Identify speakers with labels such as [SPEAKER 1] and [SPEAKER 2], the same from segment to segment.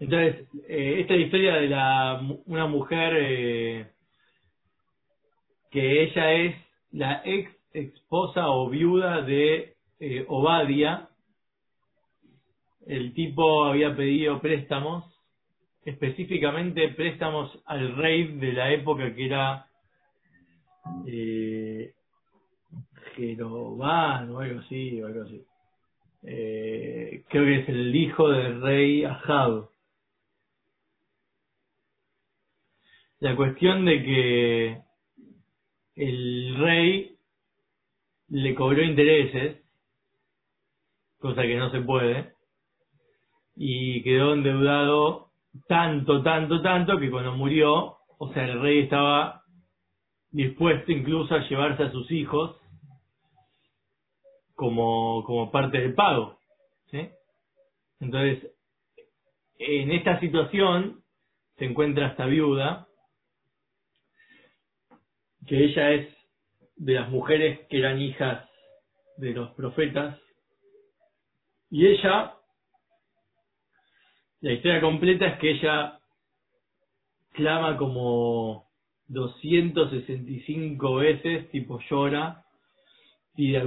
[SPEAKER 1] Entonces, eh, esta es la historia de la, una mujer eh, que ella es la ex esposa o viuda de eh, Obadia. El tipo había pedido préstamos, específicamente préstamos al rey de la época que era eh, Jeroban o algo así, o algo así. Eh, creo que es el hijo del rey Ahab. La cuestión de que el rey le cobró intereses, cosa que no se puede, y quedó endeudado tanto, tanto, tanto que cuando murió, o sea, el rey estaba dispuesto incluso a llevarse a sus hijos como, como parte del pago. Entonces, en esta situación se encuentra esta viuda, que ella es de las mujeres que eran hijas de los profetas, y ella, la historia completa es que ella clama como 265 veces, tipo llora, pide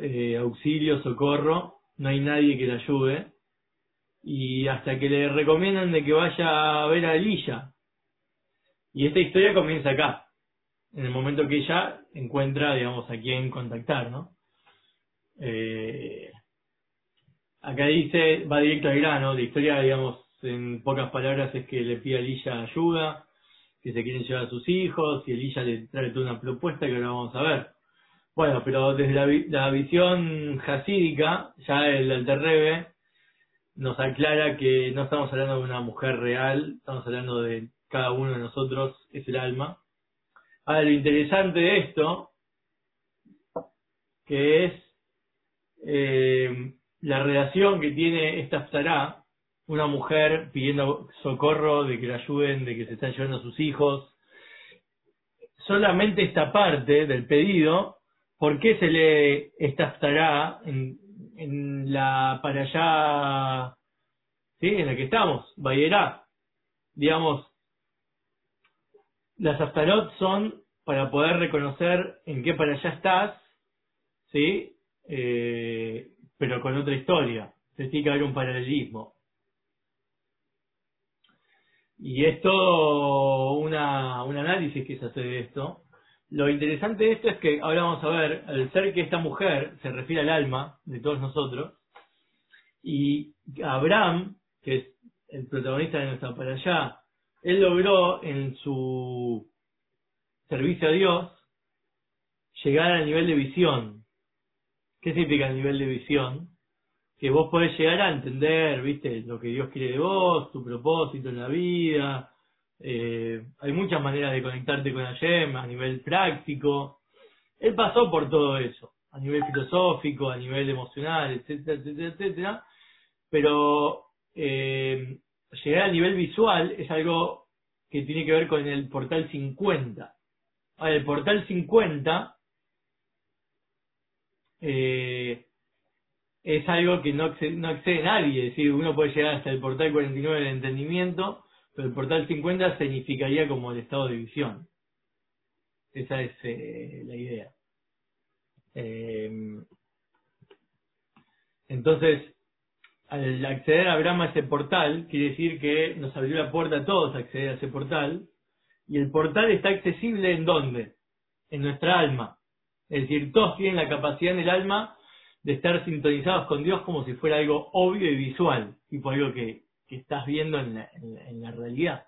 [SPEAKER 1] eh, auxilio, socorro, no hay nadie que la ayude, y hasta que le recomiendan de que vaya a ver a Elilla. Y esta historia comienza acá, en el momento que ella encuentra, digamos, a quién contactar, ¿no? Eh, acá dice, va directo al grano, la historia, digamos, en pocas palabras es que le pide a Elilla ayuda, que se quieren llevar a sus hijos, y Elilla le trae toda una propuesta que ahora vamos a ver. Bueno, pero desde la, la visión jasídica, ya el Alterrebe nos aclara que no estamos hablando de una mujer real, estamos hablando de cada uno de nosotros, es el alma. Ahora, lo interesante de esto, que es eh, la relación que tiene esta Psará, una mujer pidiendo socorro de que la ayuden, de que se están llevando a sus hijos. Solamente esta parte del pedido, ¿por qué se lee esta Psará en, en la para allá, ¿sí? en la que estamos, Bayerá? Digamos, las Aftarot son para poder reconocer en qué para allá estás, ¿sí? Eh, pero con otra historia. Se tiene que haber un paralelismo. Y es todo una, un análisis que se hace de esto. Lo interesante de esto es que ahora vamos a ver, al ser que esta mujer se refiere al alma de todos nosotros, y Abraham, que es el protagonista de nuestra para allá, él logró en su servicio a Dios llegar al nivel de visión. ¿Qué significa el nivel de visión? Que vos podés llegar a entender, viste, lo que Dios quiere de vos, tu propósito en la vida. Eh, hay muchas maneras de conectarte con Hashem a nivel práctico. Él pasó por todo eso, a nivel filosófico, a nivel emocional, etcétera, etcétera, etcétera. Pero eh, llegar al nivel visual es algo que tiene que ver con el portal 50. el portal 50 eh, es algo que no accede, no accede nadie, es decir, uno puede llegar hasta el portal 49 del entendimiento, pero el portal 50 significaría como el estado de visión. Esa es eh, la idea. Eh, entonces, al acceder a Abraham a ese portal, quiere decir que nos abrió la puerta a todos a acceder a ese portal, y el portal está accesible en dónde? En nuestra alma. Es decir, todos tienen la capacidad en el alma de estar sintonizados con Dios como si fuera algo obvio y visual, tipo algo que, que estás viendo en la, en la, realidad.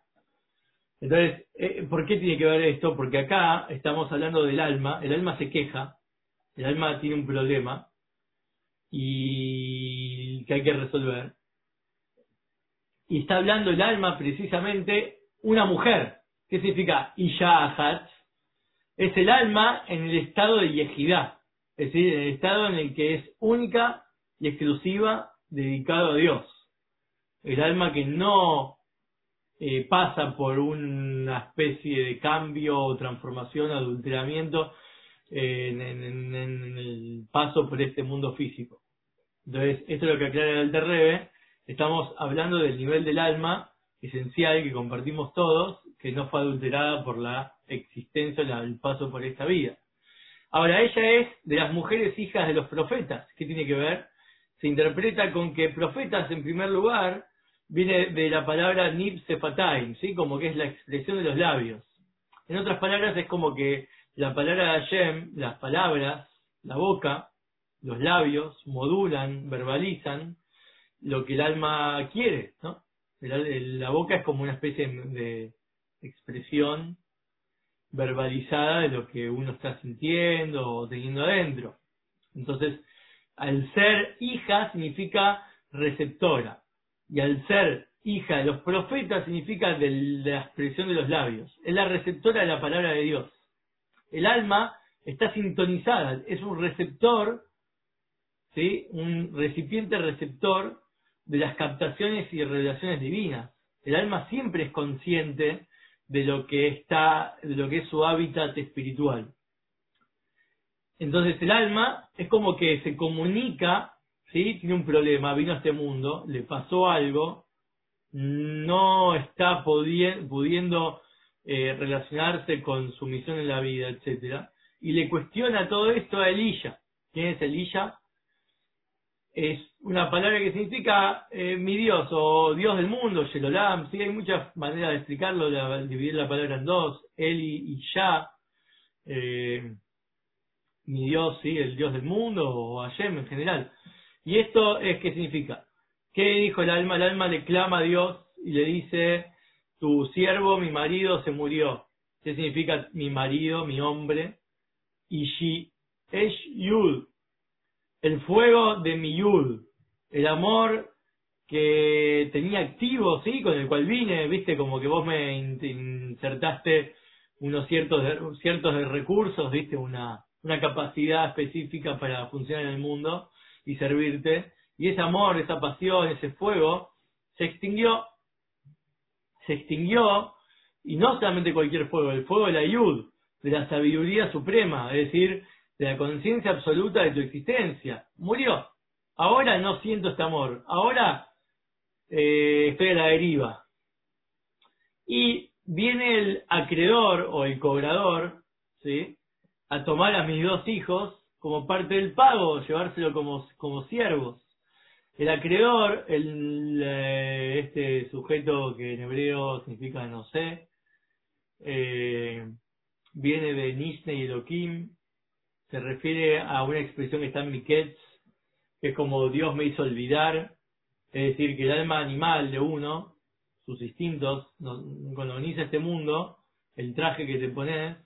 [SPEAKER 1] Entonces, eh, ¿por qué tiene que ver esto? Porque acá estamos hablando del alma, el alma se queja, el alma tiene un problema, y que hay que resolver. Y está hablando el alma precisamente una mujer. ¿Qué significa Ishahat? Es el alma en el estado de yejidá, es decir, el estado en el que es única y exclusiva dedicado a Dios. El alma que no eh, pasa por una especie de cambio o transformación, adulteramiento eh, en, el paso por este mundo físico. Entonces, esto es lo que aclara el Terrebe, estamos hablando del nivel del alma esencial que compartimos todos, que no fue adulterada por la existencia, el paso por esta vida. Ahora, ella es de las mujeres hijas de los profetas. ¿Qué tiene que ver? Se interpreta con que profetas, en primer lugar, viene de la palabra nib sefataim, ¿sí? Como que es la expresión de los labios. En otras palabras, es como que la palabra de Hashem, las palabras, la boca, los labios, modulan, verbalizan lo que el alma quiere, ¿no? la boca es como una especie de expresión verbalizada de lo que uno está sintiendo o teniendo adentro. Entonces, al ser hija significa receptora. Y al ser hija de los profetas significa de la expresión de los labios. Es la receptora de la palabra de Dios. El alma está sintonizada, es un receptor, un recipiente receptor de las captaciones y revelaciones divinas. El alma siempre es consciente de lo que está, de lo que es su hábitat espiritual. Entonces el alma es como que se comunica, ¿sí? tiene un problema, vino a este mundo, le pasó algo, no está pudiendo eh, relacionarse con su misión en la vida, etcétera, y le cuestiona todo esto a Elilla. ¿Quién es Elilla? Es una palabra que significa eh, mi Dios o Dios del mundo, Shelolam, sí, hay muchas maneras de explicarlo, de dividir la palabra en dos, Eli y Ya, eh, mi Dios, sí, el Dios del mundo o Hashem en general. Y esto es qué significa. ¿Qué dijo el alma? El alma le clama a Dios y le dice, tu siervo, mi marido, se murió. ¿Qué significa mi marido, mi hombre? Y Shi, es Yud, el fuego de mi Yud el amor que tenía activo, ¿sí? Con el cual vine, viste, como que vos me insertaste unos ciertos ciertos recursos, viste, una, una capacidad específica para funcionar en el mundo y servirte. Y ese amor, esa pasión, ese fuego, se extinguió. Se extinguió, y no solamente cualquier fuego, el fuego de la yud, de la sabiduría suprema, es decir, de la conciencia absoluta de tu existencia. Murió. Ahora no siento este amor, ahora eh, estoy a la deriva. Y viene el acreedor o el cobrador, ¿sí? A tomar a mis dos hijos como parte del pago, llevárselo como, como siervos. El acreedor, el, eh, este sujeto que en hebreo significa no sé, eh, viene de Nishne y Elohim, se refiere a una expresión que está en Miketz, que es como Dios me hizo olvidar, es decir, que el alma animal de uno, sus instintos, cuando venís este mundo, el traje que te pones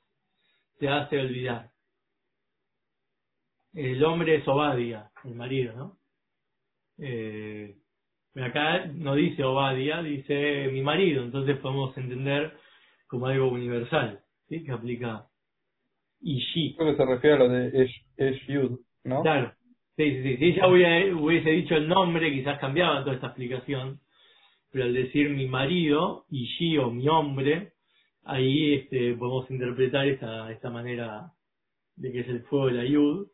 [SPEAKER 1] te hace olvidar. El hombre es Obadia, el marido, ¿no? Eh, acá no dice Obadia, dice mi marido, entonces podemos entender como algo universal, ¿sí? Que aplica Ishi.
[SPEAKER 2] Creo que se refiere a lo de Esh, ¿no?
[SPEAKER 1] Claro, Sí, sí, sí. Si ella hubiese, dicho el nombre, quizás cambiaba toda esta explicación. Pero al decir mi marido, y y o mi hombre, ahí este, podemos interpretar esta, esta manera de que es el fuego de la yud.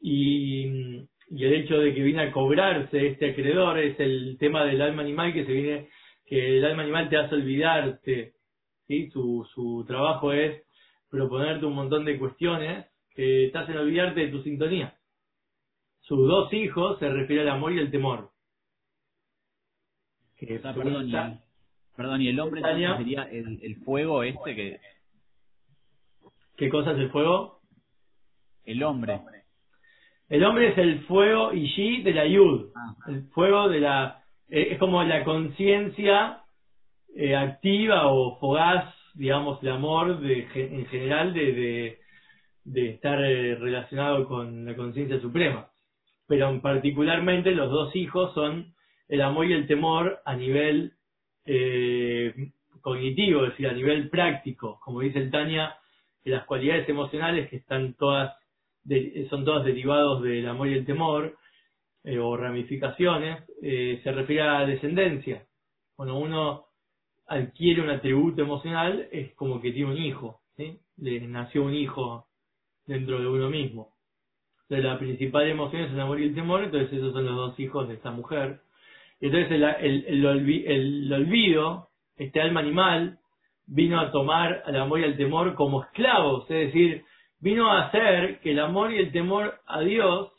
[SPEAKER 1] Y, y el hecho de que viene a cobrarse este acreedor es el tema del alma animal que se viene, que el alma animal te hace olvidarte. ¿sí? Su, su trabajo es proponerte un montón de cuestiones que te hacen olvidarte de tu sintonía sus dos hijos se refiere al amor y el temor.
[SPEAKER 3] perdón, y, perdón, y el hombre sería el, el fuego este que...
[SPEAKER 1] ¿Qué cosa es el fuego?
[SPEAKER 3] El hombre.
[SPEAKER 1] El hombre es el fuego y de la yud. Ah. El fuego de la... Eh, es como la conciencia eh, activa o fogaz, digamos, el amor de, en general de, de, de estar eh, relacionado con la conciencia suprema pero particularmente los dos hijos son el amor y el temor a nivel eh, cognitivo, es decir, a nivel práctico, como dice el Tania, que las cualidades emocionales que están todas son todas derivados del amor y el temor eh, o ramificaciones, se refiere a descendencia. Cuando uno adquiere un atributo emocional es como que tiene un hijo, le nació un hijo dentro de uno mismo. Entonces la principal emoción es el amor y el temor, entonces esos son los dos hijos de esta mujer. Entonces el, el, el, el olvido, este alma animal, vino a tomar al amor y al temor como esclavos, es decir, vino a hacer que el amor y el temor a Dios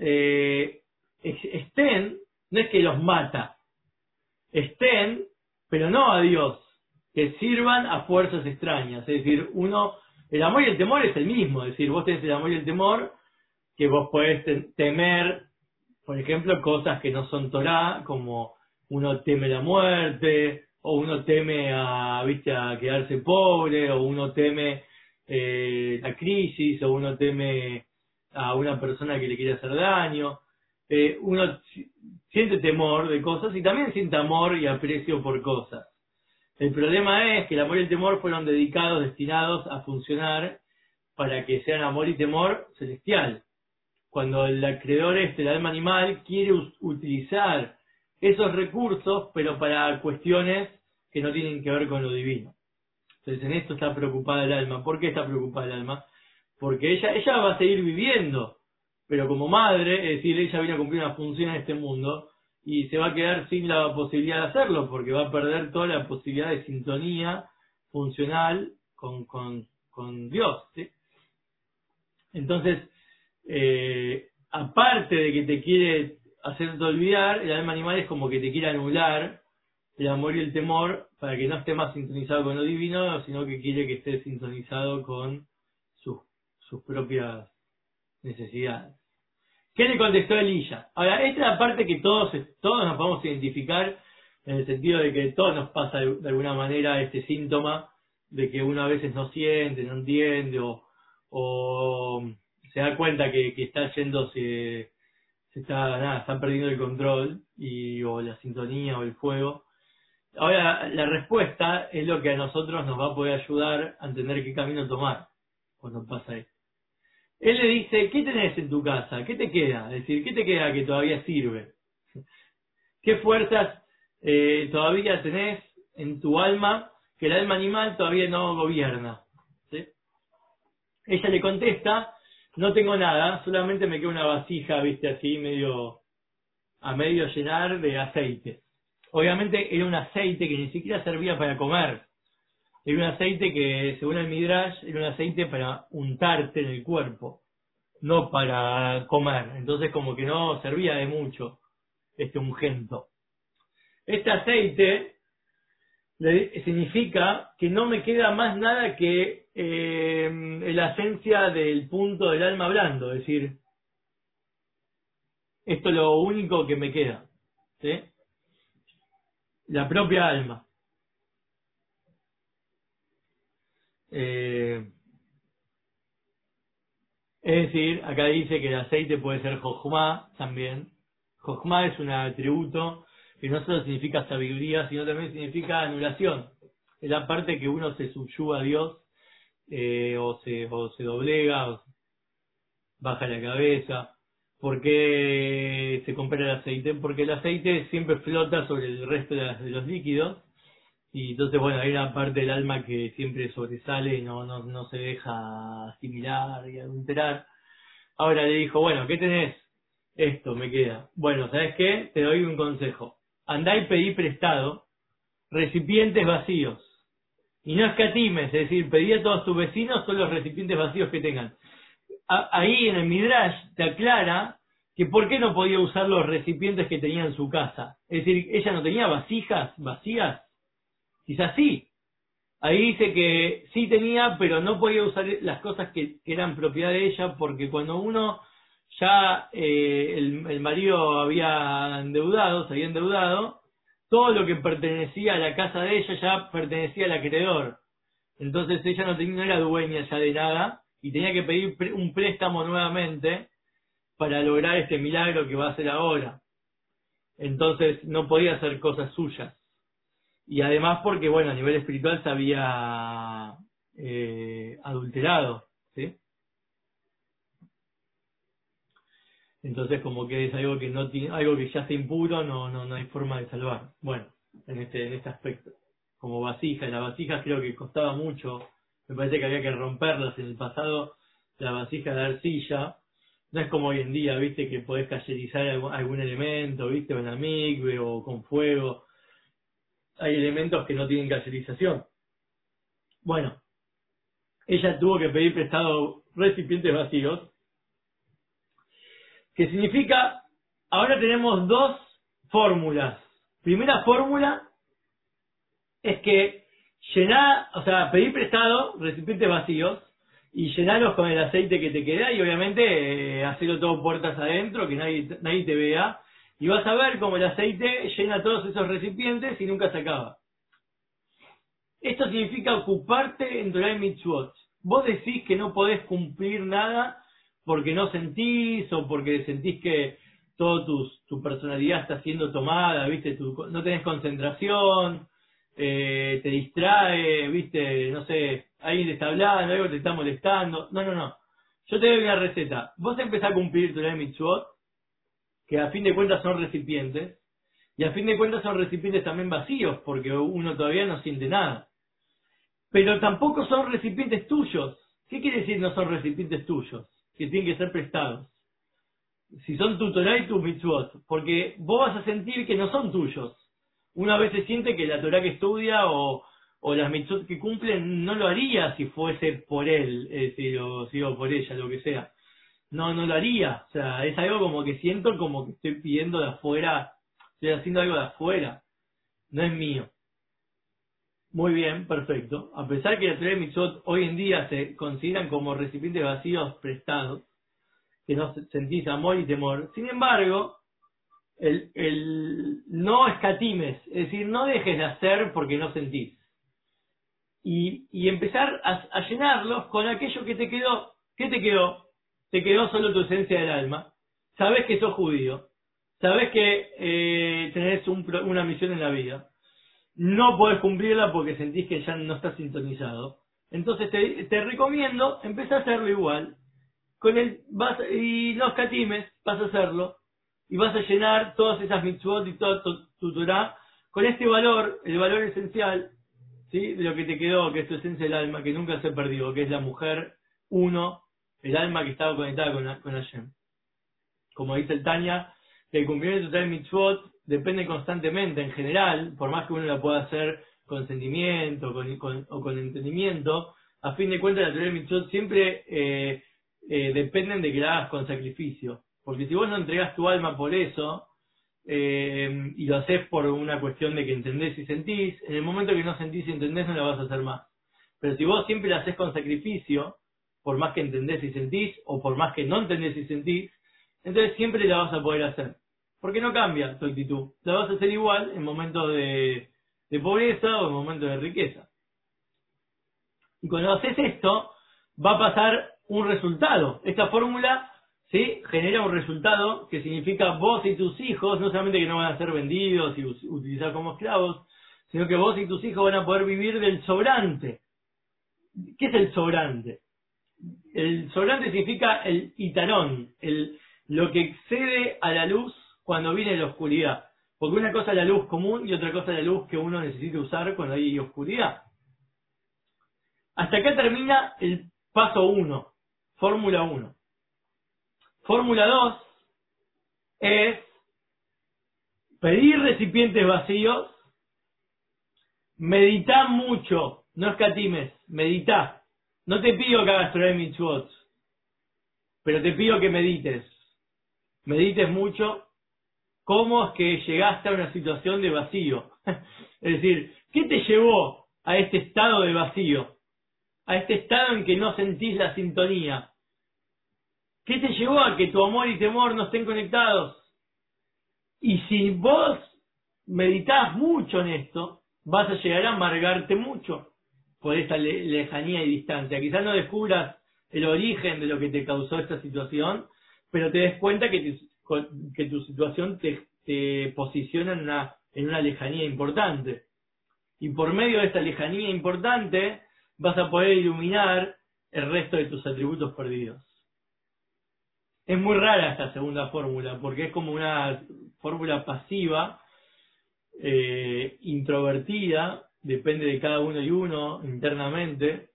[SPEAKER 1] eh, estén, no es que los mata, estén, pero no a Dios, que sirvan a fuerzas extrañas, es decir, uno, el amor y el temor es el mismo, es decir, vos tenés el amor y el temor, que vos podés temer, por ejemplo, cosas que no son Torah, como uno teme la muerte, o uno teme a, ¿viste? a quedarse pobre, o uno teme eh, la crisis, o uno teme a una persona que le quiere hacer daño. Eh, uno siente temor de cosas y también siente amor y aprecio por cosas. El problema es que el amor y el temor fueron dedicados, destinados a funcionar para que sean amor y temor celestial. Cuando el acreedor este, el alma animal, quiere utilizar esos recursos, pero para cuestiones que no tienen que ver con lo divino. Entonces en esto está preocupada el alma. ¿Por qué está preocupada el alma? Porque ella, ella va a seguir viviendo, pero como madre, es decir, ella viene a cumplir una función en este mundo y se va a quedar sin la posibilidad de hacerlo, porque va a perder toda la posibilidad de sintonía funcional con, con, con Dios. Entonces, eh, aparte de que te quiere hacerte olvidar, el alma animal es como que te quiere anular el amor y el temor para que no esté más sintonizado con lo divino, sino que quiere que esté sintonizado con sus, sus propias necesidades. ¿Qué le contestó Elilla? Ahora, esta es la parte que todos, todos nos podemos identificar en el sentido de que todos nos pasa de, alguna manera este síntoma de que uno a veces no siente, no entiende o, se da cuenta que, está yéndose, se está, nada, está perdiendo el control y, o la sintonía o el fuego. Ahora, la respuesta es lo que a nosotros nos va a poder ayudar a entender qué camino tomar cuando pasa esto. Él le dice, ¿qué tenés en tu casa? ¿Qué te queda? Es decir, ¿qué te queda que todavía sirve? ¿Qué fuerzas eh, todavía tenés en tu alma que el alma animal todavía no gobierna? Ella le contesta, no tengo nada, solamente me queda una vasija, viste, así medio a medio llenar de aceite. Obviamente era un aceite que ni siquiera servía para comer. Era un aceite que, según el Midrash, era un aceite para untarte en el cuerpo, no para comer. Entonces como que no servía de mucho este ungento. Este aceite significa que no me queda más nada que eh, la esencia del punto del alma blando, es decir, esto es lo único que me queda, La propia alma. Eh, es decir, acá dice que el aceite puede ser Jojma también. Jojma es un atributo que no solo significa sabiduría, sino también significa anulación. Es la parte que uno se subyuga a Dios, eh, o, se, o se doblega, o baja la cabeza. ¿Por qué se compra el aceite? Porque el aceite siempre flota sobre el resto de los líquidos y entonces, bueno, hay una parte del alma que siempre sobresale y no, no, no se deja asimilar y adulterar. Ahora le dijo, bueno, ¿qué tenés? Esto me queda. Bueno, ¿sabes qué? Te doy un consejo. Andá y pedí prestado recipientes vacíos. Y no escatimes, es decir, pedí a todos tus vecinos todos los recipientes vacíos que tengan. ahí en el Midrash te aclara que por qué no podía usar los recipientes que tenía en su casa. Es decir, ella no tenía vasijas vacías Quizás sí. Ahí dice que sí tenía, pero no podía usar las cosas que, eran propiedad de ella, porque cuando uno ya eh, el, marido había endeudado, se había endeudado, todo lo que pertenecía a la casa de ella ya pertenecía al acreedor. Entonces ella no, tenía, no era dueña ya de nada y tenía que pedir un préstamo nuevamente para lograr este milagro que va a hacer ahora. Entonces no podía hacer cosas suyas y además porque, bueno, a nivel espiritual se había eh, adulterado, ¿sí? Entonces como que es algo que no tiene, algo que ya está impuro, no, no, no hay forma de salvar. Bueno, en este, en este aspecto. Como vasijas, las vasijas creo que costaba mucho, me parece que había que romperlas en el pasado, la vasija de arcilla, No es como hoy en día, viste, que podés cayerizar algún, elemento, viste, con amigbe o con fuego. Hay elementos que no tienen cayerización. Bueno, ella tuvo que pedir prestado recipientes vacíos, que significa, ahora tenemos dos fórmulas. Primera fórmula es que llenar, o sea, pedir prestado recipientes vacíos y llenarlos con el aceite que te queda y obviamente eh, hacerlo todo puertas adentro, que nadie, nadie te vea. Y vas a ver cómo el aceite llena todos esos recipientes y nunca se acaba. Esto significa ocuparte en Torah Mitzvot. Vos decís que no podés cumplir nada porque no sentís o porque sentís que toda tu personalidad está siendo tomada, viste, no tenés concentración, eh, te distrae, viste, no sé, alguien te está hablando, algo te está molestando. No, no, no. Yo te doy una receta. Vos empezás a cumplir tu ley mitzvot, que a fin de cuentas son recipientes, y a fin de cuentas son recipientes también vacíos, porque uno todavía no siente nada. Pero tampoco son recipientes tuyos. ¿Qué quiere decir no son recipientes tuyos? Que tienen que ser prestados. Si son tu Torah y tu mitzvot, porque vos vas a sentir que no son tuyos uno a veces siente que la Torah que estudia o, o las mitzvot que cumplen no lo haría si fuese por él, decir, o, o por ella, lo que sea. No, no lo haría. O sea, es algo como que siento como que estoy pidiendo de afuera, estoy haciendo algo de afuera. No es mío. Muy bien, perfecto. A pesar que la Torah de mitzvot hoy en día se consideran como recipientes vacíos prestados, que no sentís amor y temor. Sin embargo, el, el no escatimes, es decir, no dejes de hacer porque no sentís. Y, y empezar a, llenarlos con aquello que te quedó. ¿Qué te quedó? Te quedó solo tu esencia del alma. Sabes que sos judío. Sabes que eh, tenés una misión en la vida. No podés cumplirla porque sentís que ya no estás sintonizado. Entonces te, te recomiendo empezar a hacerlo igual. Con el, vas, y no escatimes, vas a hacerlo y vas a llenar todas esas mitzvot y todo tu, Torah con este valor, el valor esencial, ¿sí? de lo que te quedó, que es tu esencia del alma, que nunca se perdió, que es la mujer uno, el alma que estaba conectada con, con Hashem. Como dice el Tanya, que el cumplimiento total de mitzvot depende constantemente, en general, por más que uno la pueda hacer con sentimiento con, o con entendimiento, a fin de cuentas la teoría de mitzvot siempre eh, eh, dependen de que la hagas con sacrificio. Porque si vos no entregás tu alma por eso, eh, y lo haces por una cuestión de que entendés y sentís, en el momento que no sentís y entendés no la vas a hacer más. Pero si vos siempre la haces con sacrificio, por más que entendés y sentís, o por más que no entendés y sentís, entonces siempre la vas a poder hacer. Porque no cambia tu actitud. La vas a hacer igual en momentos de, de pobreza o en momentos de riqueza. Y cuando haces esto, va a pasar un resultado. Esta fórmula ¿sí? genera un resultado que significa vos y tus hijos, no solamente que no van a ser vendidos y utilizados como esclavos, sino que vos y tus hijos van a poder vivir del sobrante. ¿Qué es el sobrante? El sobrante significa el itarón, el, lo que excede a la luz cuando viene la oscuridad. Porque una cosa es la luz común y otra cosa es la luz que uno necesita usar cuando hay oscuridad. Hasta acá termina el paso 1, fórmula 1. Fórmula 2 es pedir recipientes vacíos, medita mucho, no escatimes, medita. No te pido que hagas Torah Mitzvot, pero te pido que medites. Medites mucho cómo es que llegaste a una situación de vacío. es decir, ¿qué te llevó a este estado de vacío? A este estado en que no sentís la sintonía. ¿Qué te llevó a que tu amor y temor no estén conectados? Y si vos meditas mucho en esto, vas a llegar a amargarte mucho por esta lejanía y distancia. Quizás no descubras el origen de lo que te causó esta situación, pero te des cuenta que, que tu situación te, posiciona en una, en una lejanía importante. Y por medio de esta lejanía importante vas a poder iluminar el resto de tus atributos perdidos. Es muy rara esta segunda fórmula, porque es como una fórmula pasiva, eh, introvertida, depende de cada uno y uno internamente,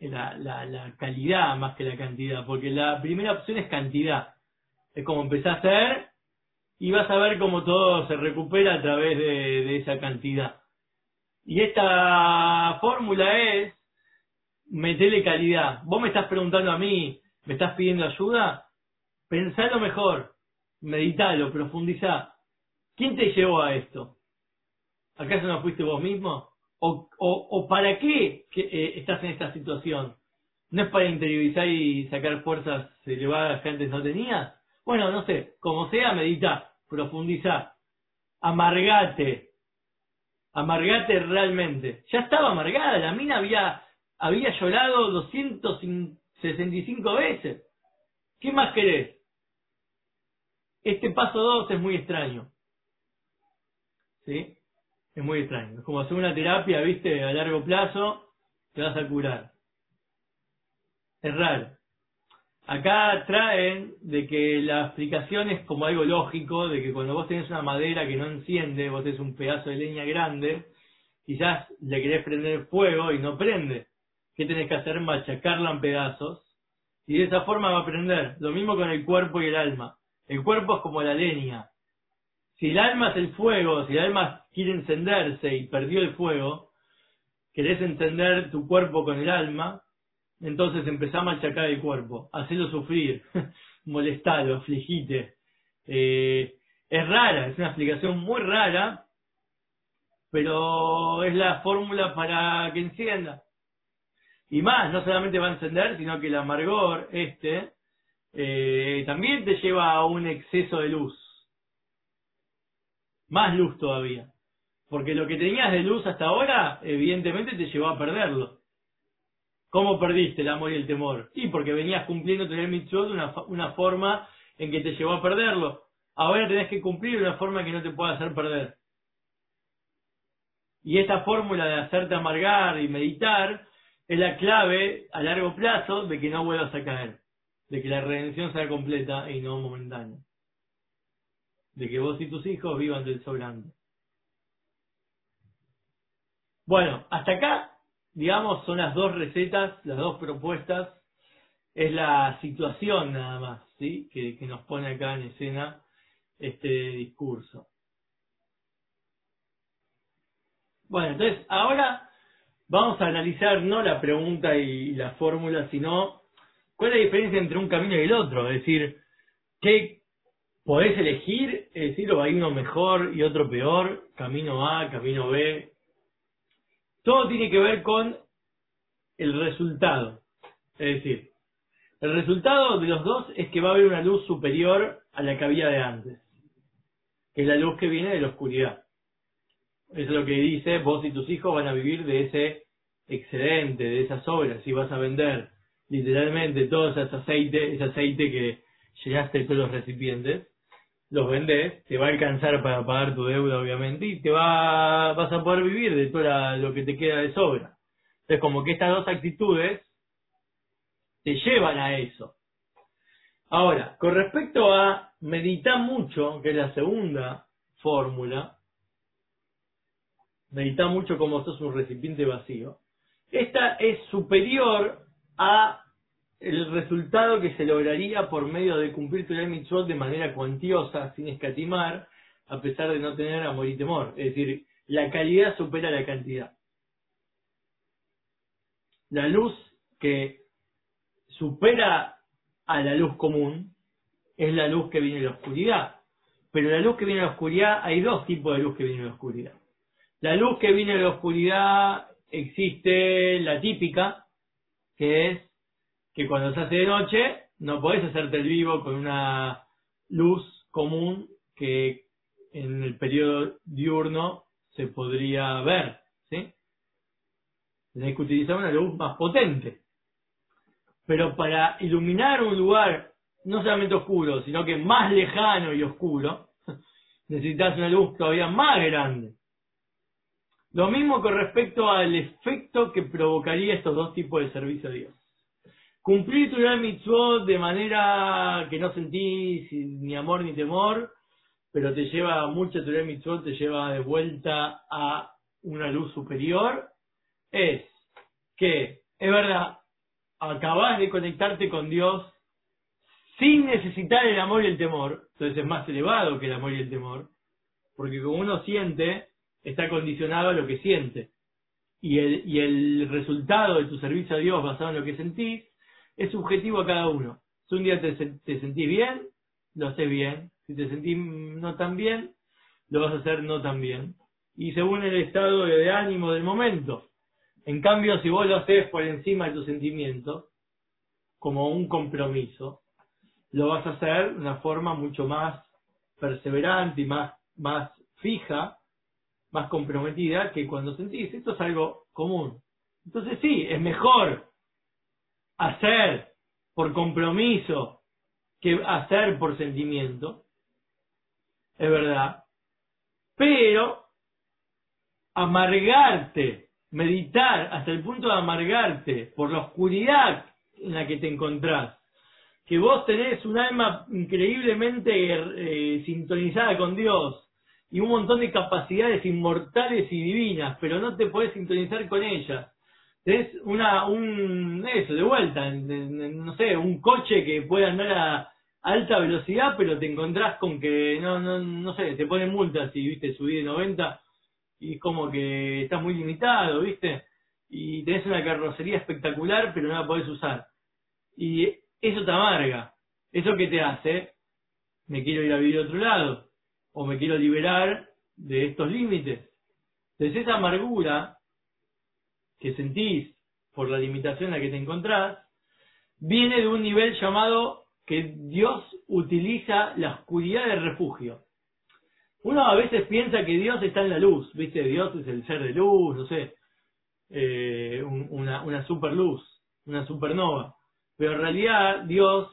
[SPEAKER 1] la, la, calidad más que la cantidad, porque la primera opción es cantidad. Es como empezás a hacer y vas a ver cómo todo se recupera a través de, de esa cantidad. Y esta fórmula es metele calidad. Vos me estás preguntando a mí, me estás pidiendo ayuda, pensalo mejor, meditalo, profundizá. ¿Quién te llevó a esto? ¿Acaso no fuiste vos mismo? ¿O, o, para qué eh, estás en esta situación? ¿No es para interiorizar y sacar fuerzas elevadas que antes no tenías? Bueno, no sé, como sea, medita, profundiza, amargate, amargate realmente. Ya estaba amargada, la mina había, había llorado 265 veces. ¿Qué más querés? Este paso 2 es muy extraño. ¿Sí? Es muy extraño. Es como hacer una terapia, viste, a largo plazo, te vas a curar. Es raro. Acá traen de que la explicación es como algo lógico, de que cuando vos tenés una madera que no enciende, vos tenés un pedazo de leña grande, quizás le querés prender fuego y no prende. ¿Qué tenés que hacer? Machacarla en pedazos. Y de esa forma va a prender. Lo mismo con el cuerpo y el alma. El cuerpo es como la leña. Si el alma es el fuego, si el alma quiere encenderse y perdió el fuego, querés encender tu cuerpo con el alma, entonces empezá a machacar el cuerpo, hacelo sufrir, molestalo, afligite. Eh, es rara, es una explicación muy rara, pero es la fórmula para que encienda. Y más, no solamente va a encender, sino que el amargor, este, eh, también te lleva a un exceso de luz más luz todavía. Porque lo que tenías de luz hasta ahora, evidentemente te llevó a perderlo. ¿Cómo perdiste el amor y el temor? Sí, porque venías cumpliendo tener mitzvot de una, una forma en que te llevó a perderlo. Ahora tenés que cumplir de una forma que no te pueda hacer perder. Y esta fórmula de hacerte amargar y meditar es la clave a largo plazo de que no vuelvas a caer, de que la redención sea completa y no momentánea de que vos y tus hijos vivan del sobrante. Bueno, hasta acá, digamos, son las dos recetas, las dos propuestas, es la situación nada más, ¿sí? Que, que nos pone acá en escena este discurso. Bueno, entonces ahora vamos a analizar no la pregunta y la fórmula, sino cuál es la diferencia entre un camino y el otro, es decir, qué, podés elegir, decir, o hay uno mejor y otro peor, camino A, camino B. Todo tiene que ver con el resultado. Es decir, el resultado de los dos es que va a haber una luz superior a la que había de antes, que es la luz que viene de la oscuridad. Eso es lo que dice, vos y tus hijos van a vivir de ese excedente, de esas obras, y vas a vender literalmente todo ese aceite, ese aceite que llegaste a todos los recipientes, los vendés, te va a alcanzar para pagar tu deuda, obviamente, y te va, vas a poder vivir de todo lo que te queda de sobra. Entonces, como que estas dos actitudes te llevan a eso. Ahora, con respecto a meditar mucho, que es la segunda fórmula, meditar mucho como sos un recipiente vacío, esta es superior a el resultado que se lograría por medio de cumplir tu mitzvot de manera cuantiosa, sin escatimar, a pesar de no tener amor y temor. Es decir, la calidad supera la cantidad. La luz que supera a la luz común es la luz que viene de la oscuridad. Pero la luz que viene de la oscuridad, hay dos tipos de luz que viene de la oscuridad. La luz que viene de la oscuridad existe la típica, que es que cuando se hace de noche no podés hacerte el vivo con una luz común que en el periodo diurno se podría ver, ¿sí? Tenés que utilizar una luz más potente. Pero para iluminar un lugar no solamente oscuro, sino que más lejano y oscuro, necesitas una luz todavía más grande. Lo mismo con respecto al efecto que provocaría estos dos tipos de servicio a Dios. Cumplir tu mitzvot de manera que no sentís ni amor ni temor, pero te lleva mucho tu mitzvot, te lleva de vuelta a una luz superior, es que, es verdad, acabas de conectarte con Dios sin necesitar el amor y el temor, entonces es más elevado que el amor y el temor, porque como uno siente, está condicionado a lo que siente. Y el, y el resultado de tu servicio a Dios basado en lo que sentís es subjetivo a cada uno. Si un día te, te sentís bien, lo haces bien. Si te sentís no tan bien, lo vas a hacer no tan bien. Y según el estado de ánimo del momento. En cambio, si vos lo haces por encima de tus sentimientos, como un compromiso, lo vas a hacer de una forma mucho más perseverante y más, más fija, más comprometida que cuando sentís. Esto es algo común. Entonces sí, es mejor hacer por compromiso que hacer por sentimiento. Es verdad. Pero amargarte, meditar hasta el punto de amargarte por la oscuridad en la que te encontrás, que vos tenés un alma increíblemente eh, sintonizada con Dios y un montón de capacidades inmortales y divinas, pero no te podés sintonizar con ellas. Tenés una, un, eso, de vuelta, no sé, un coche que puede andar a alta velocidad, pero te encontrás con que, no, no, no sé, te ponen multas si, viste, subí de 90 y es como que estás muy limitado, viste, y tenés una carrocería espectacular, pero no la podés usar. Y eso te amarga. ¿Eso que te hace? Me quiero ir a vivir a otro lado, o me quiero liberar de estos límites. Entonces esa amargura que sentís por la limitación en la que te encontrás, viene de un nivel llamado que Dios utiliza la oscuridad de refugio. Uno a veces piensa que Dios está en la luz, ¿viste? Dios es el ser de luz, no sé, eh, una, una super luz, una supernova. Pero en realidad Dios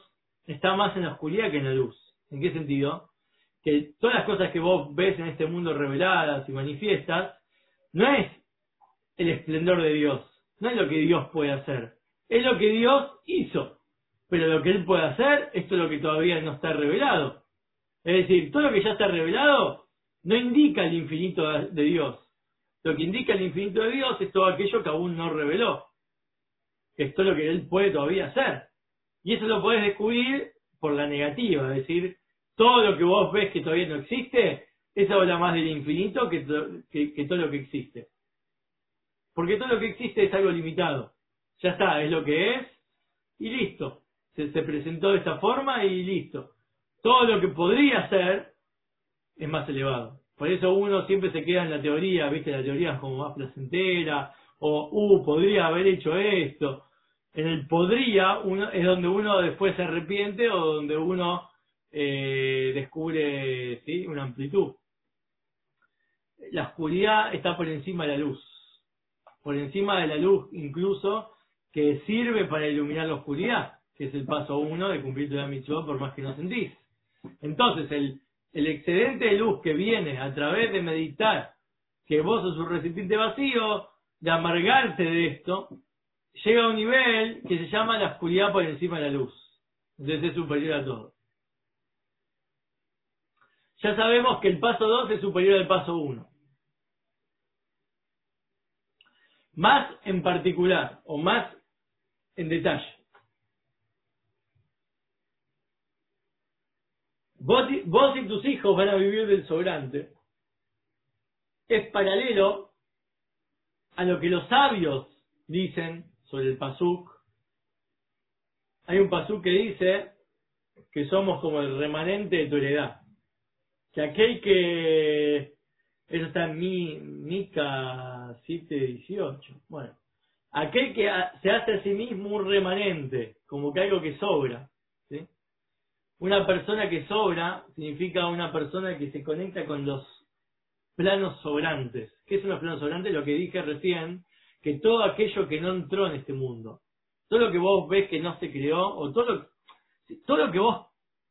[SPEAKER 1] está más en la oscuridad que en la luz. ¿En qué sentido? Que todas las cosas que vos ves en este mundo reveladas y manifiestas, no es el esplendor de Dios, no es lo que Dios puede hacer, es lo que Dios hizo. Pero lo que Él puede hacer, esto es lo que todavía no está revelado. Es decir, todo lo que ya está revelado no indica el infinito de Dios. Lo que indica el infinito de Dios es todo aquello que aún no reveló. Esto es lo que Él puede todavía hacer. Y eso lo puedes descubrir por la negativa, es decir, todo lo que vos ves que todavía no existe, eso habla más del infinito que todo lo que existe. Porque todo lo que existe es algo limitado. Ya está, es lo que es y listo. Se, se presentó de esta forma y listo todo lo que podría ser es más elevado. Por eso uno siempre se queda en la teoría, viste, la teoría es como más placentera, o, uh, podría haber hecho esto. En el podría uno, es donde uno después se arrepiente o donde uno eh, descubre ¿sí? una amplitud. La oscuridad está por encima de la luz. Por encima de la luz incluso que sirve para iluminar la oscuridad, que es el paso uno de cumplir tu mitzvah por más que no sentís. Entonces, el, excedente de luz que viene a través de meditar que vos sos un recipiente vacío, de amargarte de esto, llega a un nivel que se llama la oscuridad por encima de la luz. Entonces es superior a todo. Ya sabemos que el paso 2 es superior al paso 1. Más en particular, o más en detalle. Vos, y tus hijos van a vivir del sobrante. Es paralelo a lo que los sabios dicen sobre el pasuk. Hay un pasuk que dice que somos como el remanente de tu heredad. Que aquel que... Eso está en mi, Mica 7.18. Bueno. Aquel que se hace a sí mismo un remanente, como que algo que sobra. Una persona que sobra significa una persona que se conecta con los planos sobrantes. ¿Qué son los planos sobrantes? Lo que dije recién, que todo aquello que no entró en este mundo, todo lo que vos ves que no se creó, o todo lo, todo lo que vos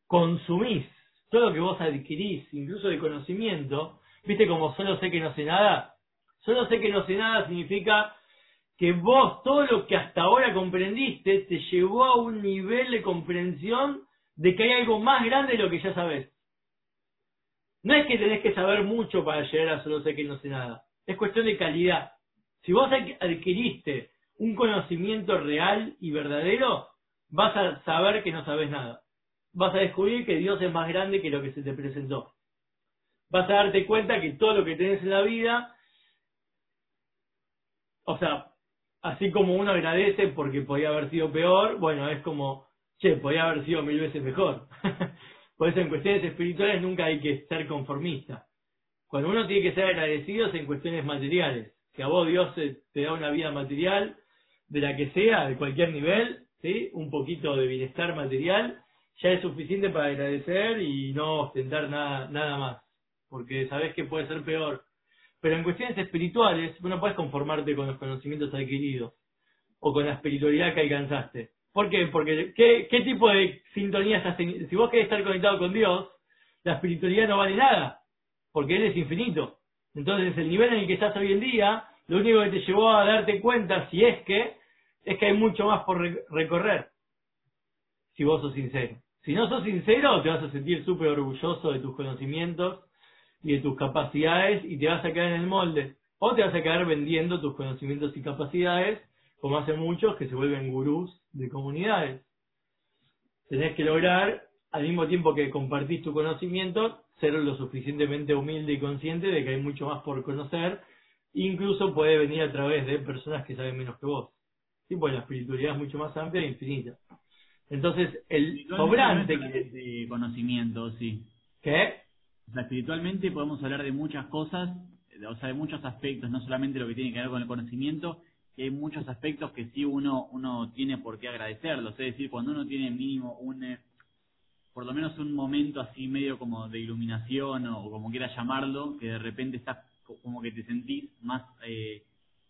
[SPEAKER 1] consumís, todo lo que vos adquirís, incluso de conocimiento, viste como solo sé que no sé nada, solo sé que no sé nada significa que vos todo lo que hasta ahora comprendiste te llevó a un nivel de comprensión de que hay algo más grande de lo que ya sabes. No es que tenés que saber mucho para llegar a solo sé que no sé nada. Es cuestión de calidad. Si vos adquiriste un conocimiento real y verdadero, vas a saber que no sabes nada. vas a descubrir que Dios es más grande que lo que se te presentó. Vas a darte cuenta que todo lo que tenés en la vida, o sea, así como uno agradece porque podía haber sido peor, bueno, es como, che, podía haber sido mil veces mejor. Por eso en cuestiones espirituales nunca hay que ser conformista. Cuando uno tiene que ser agradecido es en cuestiones materiales. Si a vos Dios te da una vida material, de la que sea, de cualquier nivel, ¿sí? un poquito de bienestar material, ya es suficiente para agradecer y no ostentar nada, nada más, porque sabes que puede ser peor. Pero en cuestiones espirituales, vos no puedes conformarte con los conocimientos adquiridos o con la espiritualidad que alcanzaste. ¿Por qué? Porque ¿qué, qué tipo de sintonía estás teniendo? Si vos querés estar conectado con Dios, la espiritualidad no vale nada, porque Él es infinito. Entonces el nivel en el que estás hoy en día, lo único que te llevó a darte cuenta, si es que, es que hay mucho más por recorrer, si vos sos sincero. Si no sos sincero, te vas a sentir súper orgulloso de tus conocimientos y de tus capacidades y te vas a quedar en el molde. O te vas a quedar vendiendo tus conocimientos y capacidades, como hacen muchos que se vuelven gurús de comunidades. Tenés que lograr, al mismo tiempo que compartís tu conocimiento, ser lo suficientemente humilde y consciente de que hay mucho más por conocer. Incluso puede venir a través de personas que saben menos que vos. Sí, pues la espiritualidad es mucho más amplia e infinita. Entonces, el sobrante...
[SPEAKER 3] De conocimiento, sí.
[SPEAKER 1] ¿Qué?
[SPEAKER 3] Espiritualmente podemos hablar de muchas cosas, o sea, de muchos aspectos, no solamente lo que tiene que ver con el conocimiento, que hay muchos aspectos que sí uno uno tiene por qué agradecerlos. Es decir, cuando uno tiene mínimo un, eh, por lo menos un momento así medio como de iluminación o como quieras llamarlo, que de repente estás como que te sentís más eh,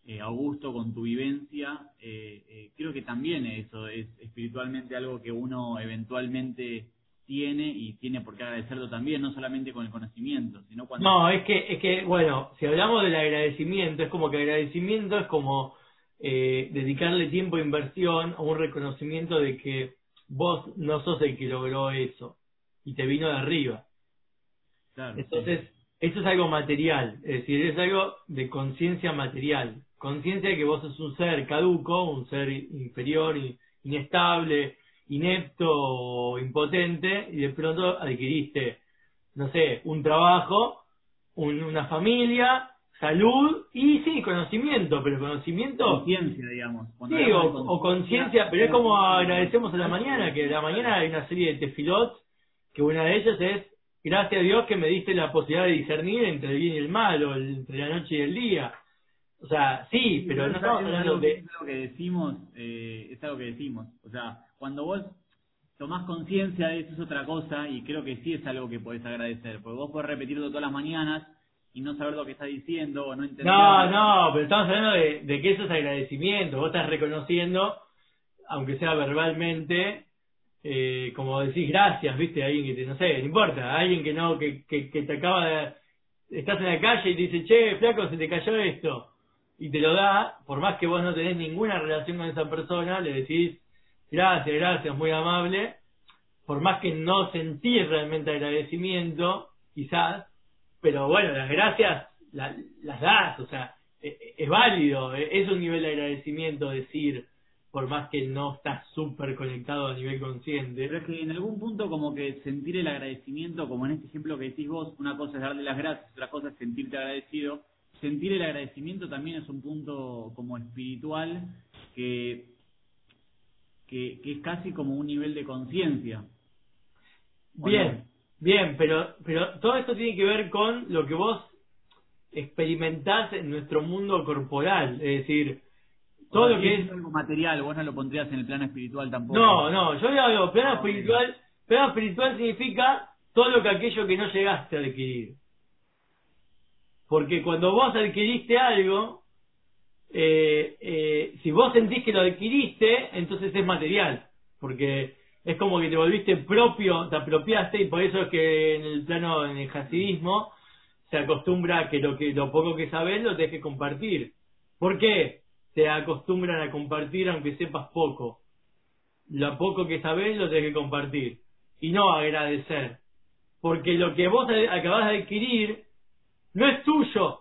[SPEAKER 3] eh, Augusto, con tu vivencia, eh, eh, creo que también eso es espiritualmente algo que uno eventualmente tiene y tiene por qué agradecerlo también, no solamente con el conocimiento, sino cuando...
[SPEAKER 1] No, es que, es que bueno, si hablamos del agradecimiento, es como que agradecimiento es como eh, dedicarle tiempo e inversión a un reconocimiento de que vos no sos el que logró eso y te vino de arriba.
[SPEAKER 3] Claro,
[SPEAKER 1] Entonces, eso es algo material, es decir, es algo de conciencia material conciencia de que vos sos un ser caduco, un ser inferior, inestable, inepto, impotente, y de pronto adquiriste, no sé, un trabajo, una familia, salud y sí, conocimiento, pero conocimiento...
[SPEAKER 3] Conciencia, digamos.
[SPEAKER 1] Sí, o, conciencia, pero es como agradecemos a la mañana, que a la mañana hay una serie de tefilots, que una de ellas es, gracias a Dios que me diste la posibilidad de discernir entre el bien y el mal, o entre la noche y el día o sea, sí, pero no estamos hablando de...
[SPEAKER 3] Es algo que decimos, eh, es algo que decimos. O sea, cuando vos tomás conciencia de eso es otra cosa y creo que sí es algo que podés agradecer. Porque vos podés repetirlo todas las mañanas y no saber lo que estás diciendo o no entender.
[SPEAKER 1] No, no, pero estamos hablando de, de que eso es agradecimiento. Vos estás reconociendo, aunque sea verbalmente, eh, como decís gracias, viste, alguien que te, no sé, no importa, alguien que no, que, que, que te acaba de, estás en la calle y te dice, che, flaco, se te cayó esto y te lo da, por más que vos no tenés ninguna relación con esa persona, le decís, gracias, gracias, muy amable, por más que no sentís realmente agradecimiento, quizás, pero bueno, las gracias las das, o sea, e, e, es, válido, e, es un nivel de agradecimiento decir, por más que no estás súper conectado a nivel consciente.
[SPEAKER 3] Pero es que en algún punto como que sentir el agradecimiento, como en este ejemplo que decís vos, una cosa es darle las gracias, otra cosa es sentirte agradecido, sentir el agradecimiento también es un punto como espiritual que, que, es casi como un nivel de conciencia.
[SPEAKER 1] Bien, bien, pero, pero todo esto tiene que ver con lo que vos experimentás en nuestro mundo corporal, es decir, todo lo que es...
[SPEAKER 3] algo material, vos no lo pondrías en el plano espiritual tampoco.
[SPEAKER 1] No, no, yo digo, plano espiritual, plano espiritual significa todo lo que aquello que no llegaste a adquirir. Porque cuando vos adquiriste algo, eh, eh, si vos sentís que lo adquiriste, entonces es material. Porque es como que te volviste propio, te apropiaste, y por eso es que en el plano, en el hasidismo, se acostumbra a que lo, que lo poco que sabes lo tenés que compartir. ¿Por qué? Te acostumbran a compartir aunque sepas poco. Lo poco que sabes lo tenés que compartir. Y no agradecer. Porque lo que vos acabás de adquirir no es tuyo.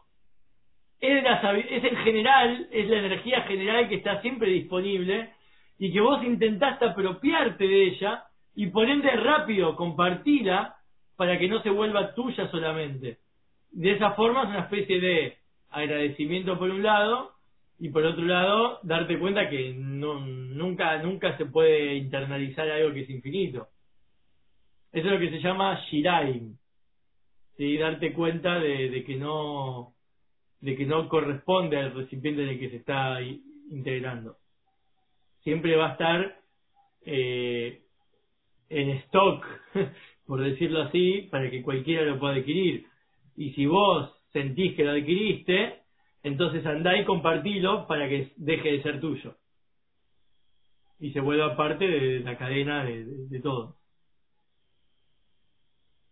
[SPEAKER 1] Es, es el general, es la energía general que está siempre disponible y que vos intentaste apropiarte de ella y por rápido compartila para que no se vuelva tuya solamente. De esa forma es una especie de agradecimiento por un lado y por otro lado darte cuenta que no, nunca, nunca se puede internalizar algo que es infinito. Eso es lo que se llama shiraim. ¿sí? Darte cuenta de que no de que no corresponde al recipiente en el que se está integrando. Siempre va a estar eh, en stock, por decirlo así, para que cualquiera lo pueda adquirir. Y si vos sentís que lo adquiriste, entonces andá y compartilo para que deje de ser tuyo. Y se vuelva parte de la cadena de, todo.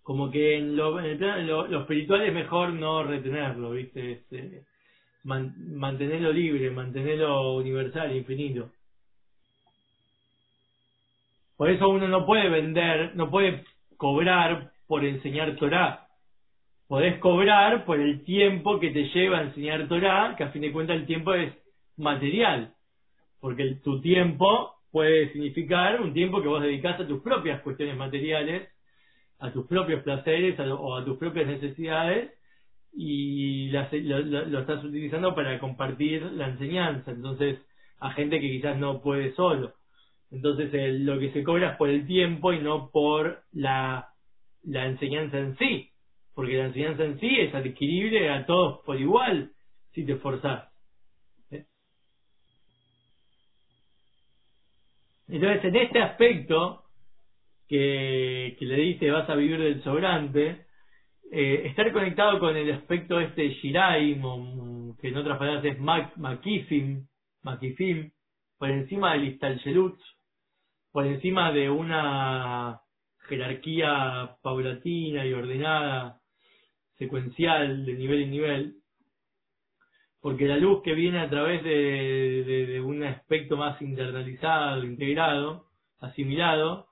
[SPEAKER 1] Como que en lo, espiritual es mejor no retenerlo, ¿viste? Eh, mantenerlo libre, mantenerlo universal, infinito. Por eso uno no puede vender, no puede cobrar por enseñar Torah. Podés cobrar por el tiempo que te lleva a enseñar Torah, que a fin de cuentas el tiempo es material. Porque tu tiempo puede significar un tiempo que vos dedicás a tus propias cuestiones materiales, a tus propios placeres o a tus propias necesidades, y lo, lo, estás utilizando para compartir la enseñanza. Entonces, a gente que quizás no puede solo. Entonces lo que se cobra es por el tiempo y no por la, la enseñanza en sí, porque la enseñanza en sí es adquirible a todos por igual si te esforzás. ¿Eh? Entonces en este aspecto que, le dice vas a vivir del sobrante, eh, estar conectado con el aspecto este Shirai, que en otras palabras es Makifim, Makifim, por encima del Istalshelut, por encima de una jerarquía paulatina y ordenada, secuencial, de nivel en nivel, porque la luz que viene a través de, un aspecto más internalizado, integrado, asimilado,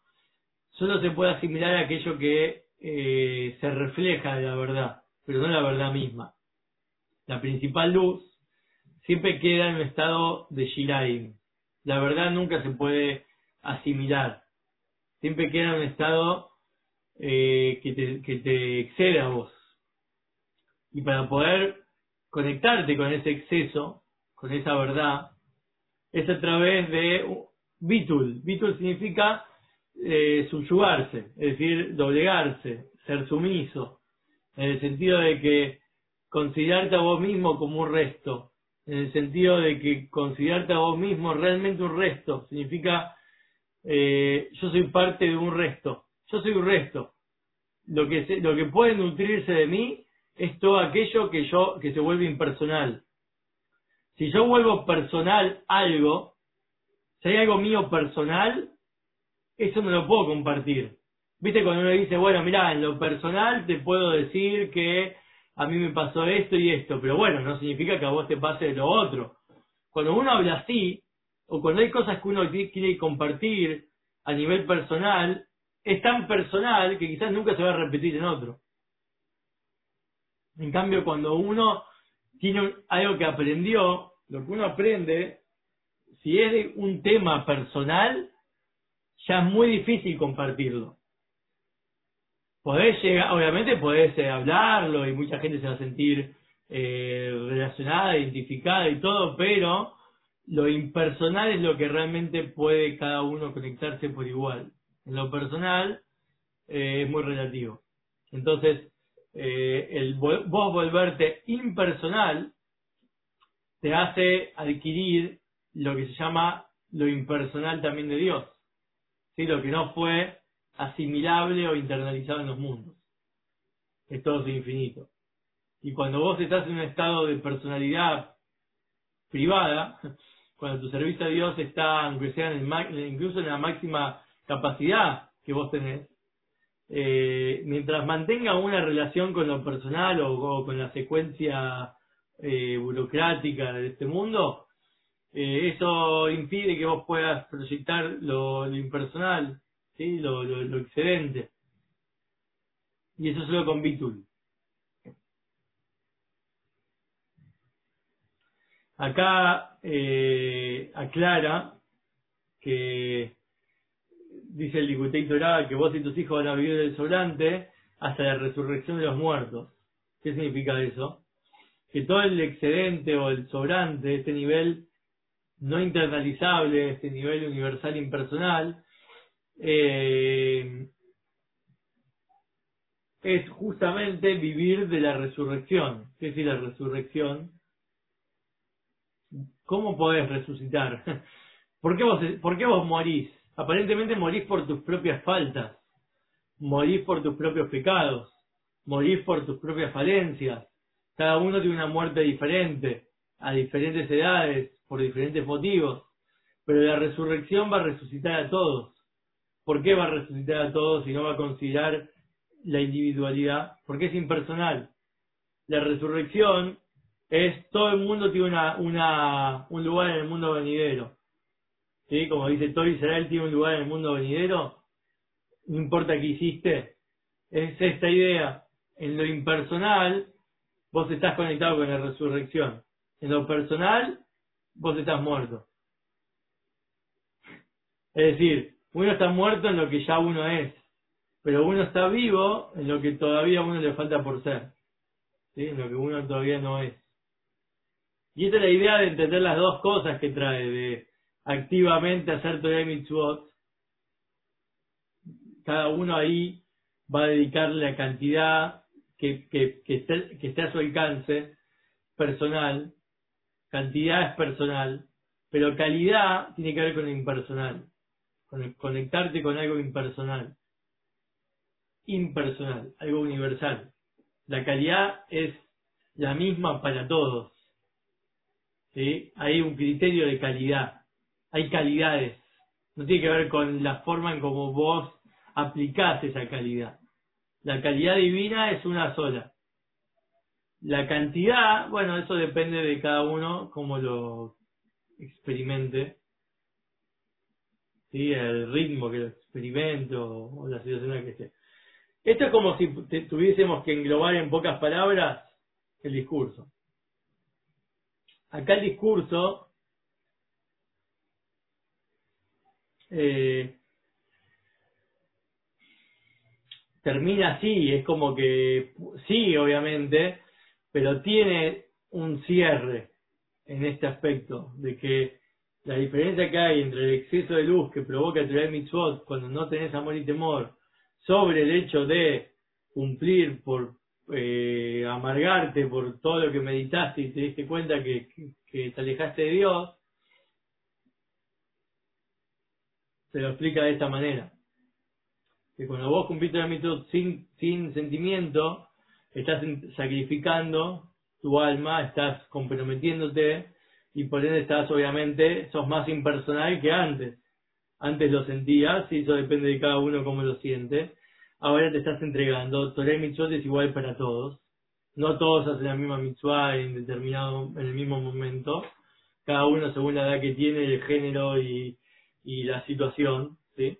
[SPEAKER 1] solo se puede asimilar aquello que eh, se refleja de la verdad, pero no la verdad misma. La principal luz siempre queda en un estado de Shiraim. La verdad nunca se puede asimilar. Siempre queda un estado eh, que, te, que te excede a vos. Y para poder conectarte con ese exceso, con esa verdad, es a través de bitul. Bitul significa eh, subyugarse, es decir, doblegarse, ser sumiso, en el sentido de que considerarte a vos mismo como un resto, en el sentido de que considerarte a vos mismo realmente un resto, significa eh, yo soy parte de un resto, yo soy un resto. Lo que, lo que puede nutrirse de mí es todo aquello que yo, que se vuelve impersonal. Si yo vuelvo personal algo, si hay algo mío personal, eso no lo puedo compartir. Viste cuando uno dice, bueno, mira, en lo personal te puedo decir que a mí me pasó esto y esto, pero bueno, no significa que a vos te pase lo otro. Cuando uno habla así, o cuando hay cosas que uno quiere compartir a nivel personal, es tan personal que quizás nunca se va a repetir en otro. En cambio, cuando uno tiene algo que aprendió, lo que uno aprende, si es un tema personal, ya es muy difícil compartirlo. Podés llegar, obviamente podés eh, hablarlo y mucha gente se va a sentir eh, relacionada, identificada y todo, pero lo impersonal es lo que realmente puede cada uno conectarse por igual. En lo personal eh, es muy relativo. Entonces, eh, el vos volverte impersonal te hace adquirir lo que se llama lo impersonal también de Dios. ¿Sí? Lo que no fue asimilable o internalizado en los mundos. Es todo infinito. Y cuando vos estás en un estado de personalidad privada, cuando tu servicio a Dios está, aunque sea incluso en la máxima capacidad que vos tenés, eh, mientras mantenga una relación con lo personal o, con la secuencia eh, burocrática de este mundo, eh, eso impide que vos puedas proyectar lo, impersonal, ¿sí? lo, lo, excedente. Y eso solo con Bitul. Acá eh, aclara que dice el Likutei que vos y tus hijos van a vivir del sobrante hasta la resurrección de los muertos. ¿Qué significa eso? Que todo el excedente o el sobrante, este nivel no internalizable, este nivel universal impersonal, eh, es justamente vivir de la resurrección. ¿Qué es la resurrección? ¿Cómo podés resucitar? ¿Por qué vos, por qué vos morís? Aparentemente morís por tus propias faltas, morís por tus propios pecados, morís por tus propias falencias. Cada uno tiene una muerte diferente, a diferentes edades, por diferentes motivos. Pero la resurrección va a resucitar a todos. ¿Por qué va a resucitar a todos y no va a considerar la individualidad? Porque es impersonal. La resurrección es todo el mundo tiene una, una, un lugar en el mundo venidero. ¿Sí? Como dice Tori Israel tiene un lugar en el mundo venidero. No importa qué hiciste. Es esta idea. En lo impersonal, vos estás conectado con la resurrección. En lo personal, vos estás muerto. Es decir, uno está muerto en lo que ya uno es, pero uno está vivo en lo que todavía a uno le falta por ser, ¿sí? en lo que uno todavía no es. Y esta es la idea de entender las dos cosas que trae, de activamente hacer Torah Mitzvot. Cada uno ahí va a dedicarle la cantidad que, que, que, esté, que esté a su alcance personal. Cantidad es personal, pero calidad tiene que ver con lo impersonal conectarte con algo impersonal. Impersonal, algo universal. La calidad es la misma para todos. Hay un criterio de calidad. Hay calidades. No tiene que ver con la forma en cómo vos aplicás esa calidad. La calidad divina es una sola. La cantidad, bueno, eso depende de cada uno, cómo lo experimente ¿sí? el ritmo que lo experimento o la situación en la que esté. Esto es como si tuviésemos que englobar en pocas palabras el discurso. Acá el discurso eh, termina así, es como que sí, obviamente, pero tiene un cierre en este aspecto, de que la diferencia que hay entre el exceso de luz que provoca el mitzvot cuando no tenés amor y temor sobre el hecho de cumplir por eh, amargarte por todo lo que meditaste y te diste cuenta que, te alejaste de Dios, se lo explica de esta manera. Que cuando vos cumpliste el mitzvot sin sentimiento, estás sacrificando tu alma, estás comprometiéndote y por ende estás obviamente, sos más impersonal que antes. Antes lo sentías, y eso depende de cada uno cómo lo siente. Ahora te estás entregando. Torah Mitzvot es igual para todos. No todos hacen la misma mitzvah en determinado, en el mismo momento. Cada uno según la edad que tiene, el género y, y la situación, ¿sí?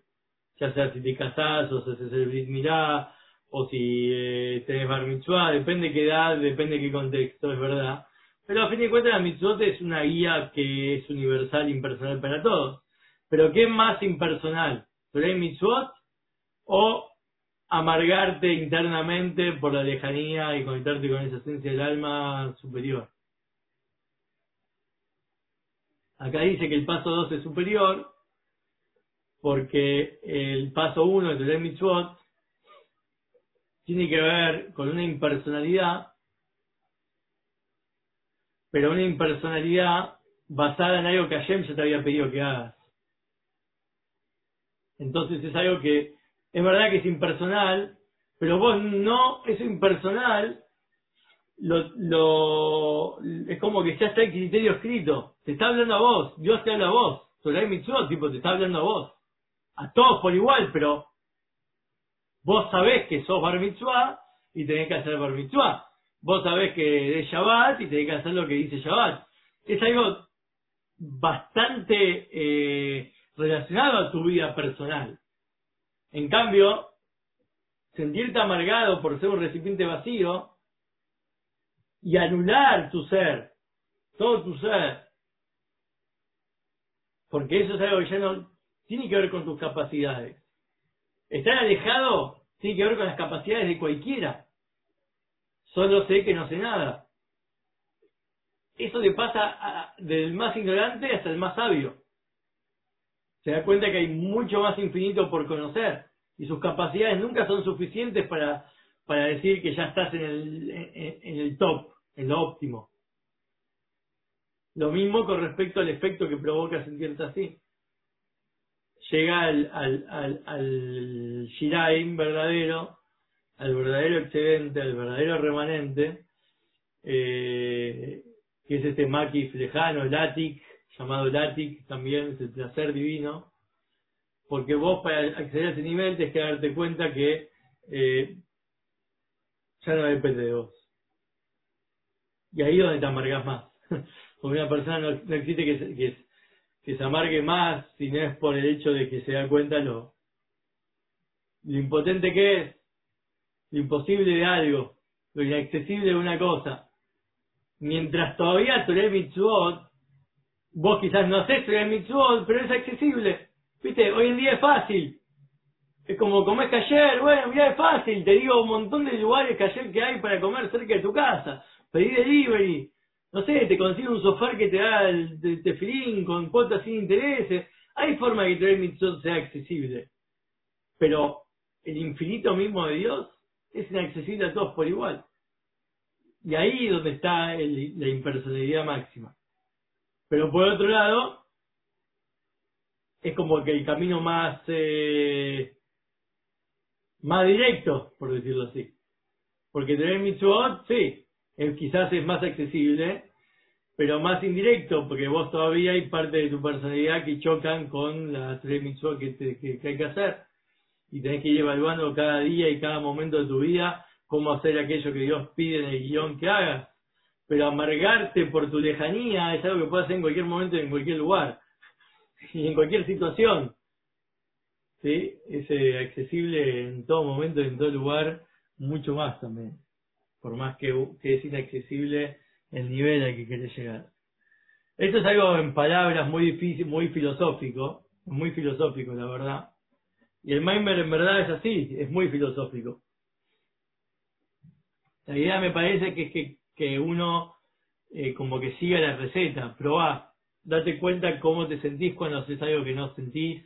[SPEAKER 1] Ya sea si te casás o si haces el brit mirá, o si eh, tenés bar mitzvah, depende qué edad, depende qué contexto, es verdad pero a fin de cuentas la mitzvot es una guía que es universal, impersonal para todos. Pero ¿qué más impersonal? ¿Torah mitzvot o amargarte internamente por la lejanía y conectarte con esa esencia del alma superior? Acá dice que el paso 2 es superior porque el paso 1 de Torah mitzvot tiene que ver con una impersonalidad pero una impersonalidad basada en algo que Hashem ya te había pedido que hagas. Entonces es algo que es verdad que es impersonal, pero vos no, eso impersonal, lo, lo, es como que ya está el criterio escrito. Te está hablando a vos, Dios te habla a vos. Torah Mitzvot, tipo, te está hablando a vos. A todos por igual, pero vos sabés que sos Bar Mitzvah y tenés que hacer Bar Mitzvah vos sabés que es Shabbat y tenés que hacer lo que dice Shabbat. Es algo bastante eh, relacionado a tu vida personal. En cambio, sentirte amargado por ser un recipiente vacío y anular tu ser, todo tu ser, porque eso es algo que ya no tiene que ver con tus capacidades. Estar alejado tiene que ver con las capacidades de cualquiera. Solo sé que no sé nada. Eso le pasa del más ignorante hasta el más sabio. Se da cuenta que hay mucho más infinito por conocer y sus capacidades nunca son suficientes para, para decir que ya estás en el, en, en el top, en lo óptimo. Lo mismo con respecto al efecto que provoca sentirte así. Llega al, al, al, al Shiraim verdadero, al verdadero excedente, al verdadero remanente, eh, que es este Makif lejano, Latik, llamado Latik, también es el placer divino, porque vos para acceder a ese nivel tenés que darte cuenta que eh, ya no depende de vos. Y ahí es donde te amargas más. Porque una persona no, existe que que, que se amargue más si no es por el hecho de que se da cuenta lo, impotente que es, lo imposible de algo, lo inaccesible de una cosa. Mientras todavía Torah Mitzvot, vos quizás no haces Torah Mitzvot, pero es accesible. Viste, hoy en día es fácil. Es como comer ayer, bueno, mira, es fácil. Te digo un montón de lugares ayer que hay para comer cerca de tu casa. Pedí delivery. No sé, te consigue un sofá que te da el te- tefilín con cuotas sin intereses. Hay forma de que Torah Mitzvot sea accesible. Pero el infinito mismo de Dios es inaccesible a todos por igual. Y ahí es donde está el- la impersonalidad máxima. Pero por otro lado, es como que el camino más eh, más directo, por decirlo así. Porque tener mitzvot, sí, es- quizás es más accesible, pero más indirecto, porque vos todavía hay parte de tu personalidad que chocan con las tres mitzvot que, te- que, que hay que hacer. Y tenés que ir evaluando cada día y cada momento de tu vida cómo hacer aquello que Dios pide en el guion que hagas. Pero amargarte por tu lejanía es algo que puedes hacer en cualquier momento y en cualquier lugar. Y en cualquier situación. ¿Sí? Es eh, accesible en todo momento y en todo lugar, mucho más también. Por más que, es inaccesible el nivel al que querés llegar. Esto es algo en palabras muy difícil, muy filosófico, muy filosófico la verdad. Y el Maimer en verdad es así, es muy filosófico. La idea me parece que es que, que uno eh, como que siga la receta, probá, date cuenta cómo te sentís cuando haces algo que no sentís,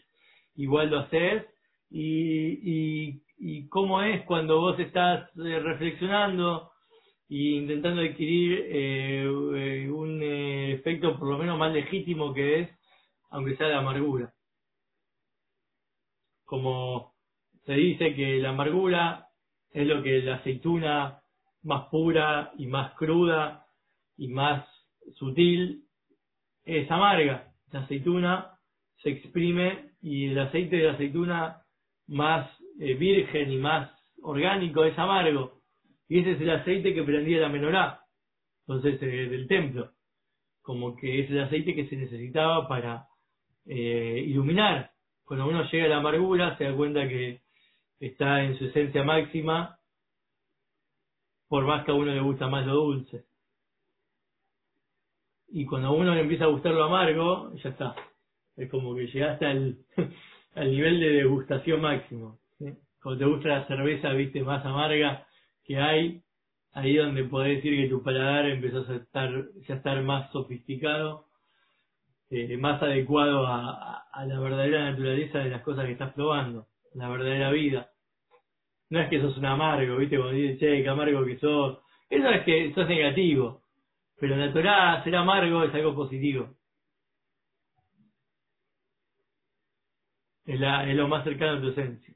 [SPEAKER 1] igual lo haces, y, y, y cómo es cuando vos estás eh, reflexionando e intentando adquirir eh, eh, un efecto por lo menos más legítimo que es, aunque sea la amargura. Como se dice que la amargura es lo que la aceituna más pura y más cruda y más sutil es amarga. La aceituna se exprime y el aceite de la aceituna más eh, virgen y más orgánico es amargo. Y ese es el aceite que prendía la menorá, entonces eh, del templo. Como que es el aceite que se necesitaba para eh, iluminar. Cuando uno llega a la amargura se da cuenta que está en su esencia máxima, por más que a uno le gusta más lo dulce. Y cuando a uno le empieza a gustar lo amargo, ya está. Es como que llegaste al, al nivel de degustación máximo. Cuando te gusta la cerveza, viste, más amarga que hay, ahí donde podés decir que tu paladar empezó a estar, ya a estar más sofisticado, eh, más adecuado a, la verdadera naturaleza de las cosas que estás probando, la verdadera vida. No es que sos un amargo, viste, cuando dices, che, qué amargo que sos. Eso es que sos negativo. Pero Torah ser amargo es algo positivo. Es, la- es lo más cercano a tu esencia.